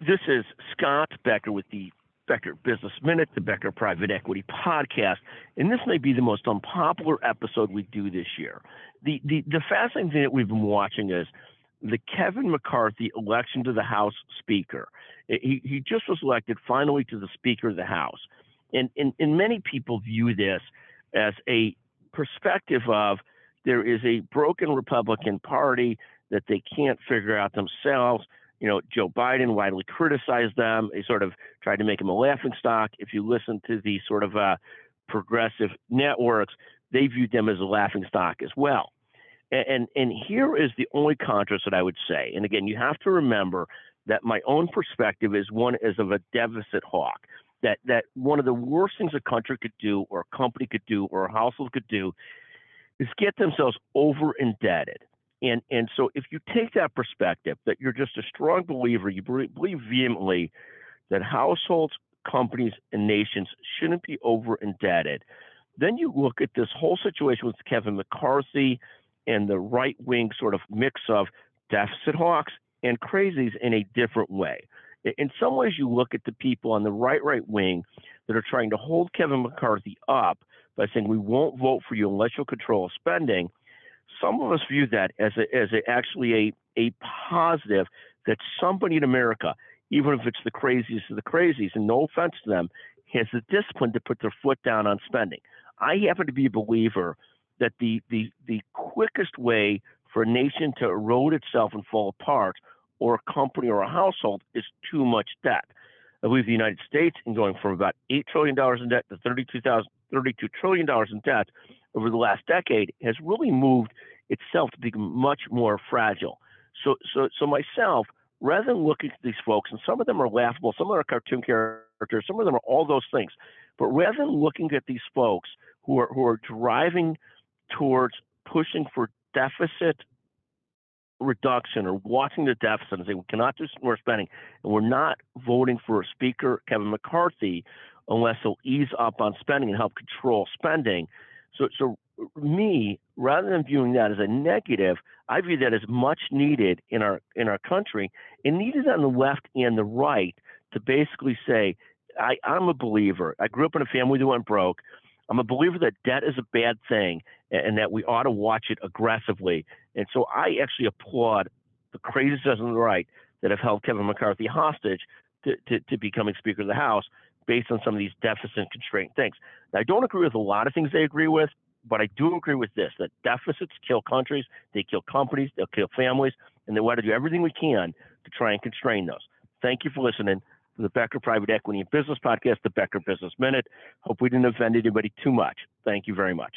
This is Scott Becker with the Becker Business Minute, the Becker Private Equity Podcast, and this may be the most unpopular episode we do this year. The, the, the fascinating thing that we've been watching is the Kevin McCarthy election to the House Speaker. He, he just was elected finally to the Speaker of the House. And, and, and many people view this as a perspective of there is a broken Republican Party that they can't figure out themselves you know, Joe Biden widely criticized them. They sort of tried to make him a laughing stock. If you listen to the sort of uh, progressive networks, they viewed them as a laughing stock as well. And, and, and here is the only contrast that I would say. And again, you have to remember that my own perspective is one is of a deficit hawk. That that one of the worst things a country could do, or a company could do, or a household could do, is get themselves over indebted. And and so if you take that perspective, that you're just a strong believer, you believe vehemently that households, companies, and nations shouldn't be over indebted, then you look at this whole situation with Kevin McCarthy and the right wing sort of mix of deficit hawks and crazies in a different way. In some ways, you look at the people on the right right wing that are trying to hold Kevin McCarthy up by saying we won't vote for you unless you'll control spending some of us view that as a, as a, actually a, a positive that somebody in America, even if it's the craziest of the crazies, and no offense to them, has the discipline to put their foot down on spending. I happen to be a believer that the, the, the quickest way for a nation to erode itself and fall apart, or a company or a household, is too much debt. I believe the United States, in going from about $8 trillion in debt to $32 trillion in debt over the last decade, has really moved itself to become much more fragile. So, so, so myself, rather than looking at these folks, and some of them are laughable, some of them are cartoon characters, some of them are all those things, but rather than looking at these folks who are who are driving towards pushing for deficit reduction or watching the deficit and saying we cannot do more spending, and we're not voting for a speaker, Kevin McCarthy, unless he'll ease up on spending and help control spending. So, so me, rather than viewing that as a negative, I view that as much needed in our in our country and needed on the left and the right to basically say, I, I'm a believer. I grew up in a family that went broke. I'm a believer that debt is a bad thing and that we ought to watch it aggressively. And so I actually applaud the crazies on the right that have held Kevin McCarthy hostage to, to, to becoming Speaker of the House based on some of these deficit constraint things. Now, I don't agree with a lot of things they agree with, but I do agree with this that deficits kill countries, they kill companies, they'll kill families, and they want to do everything we can to try and constrain those. Thank you for listening to the Becker Private Equity and Business Podcast, the Becker Business Minute. Hope we didn't offend anybody too much. Thank you very much.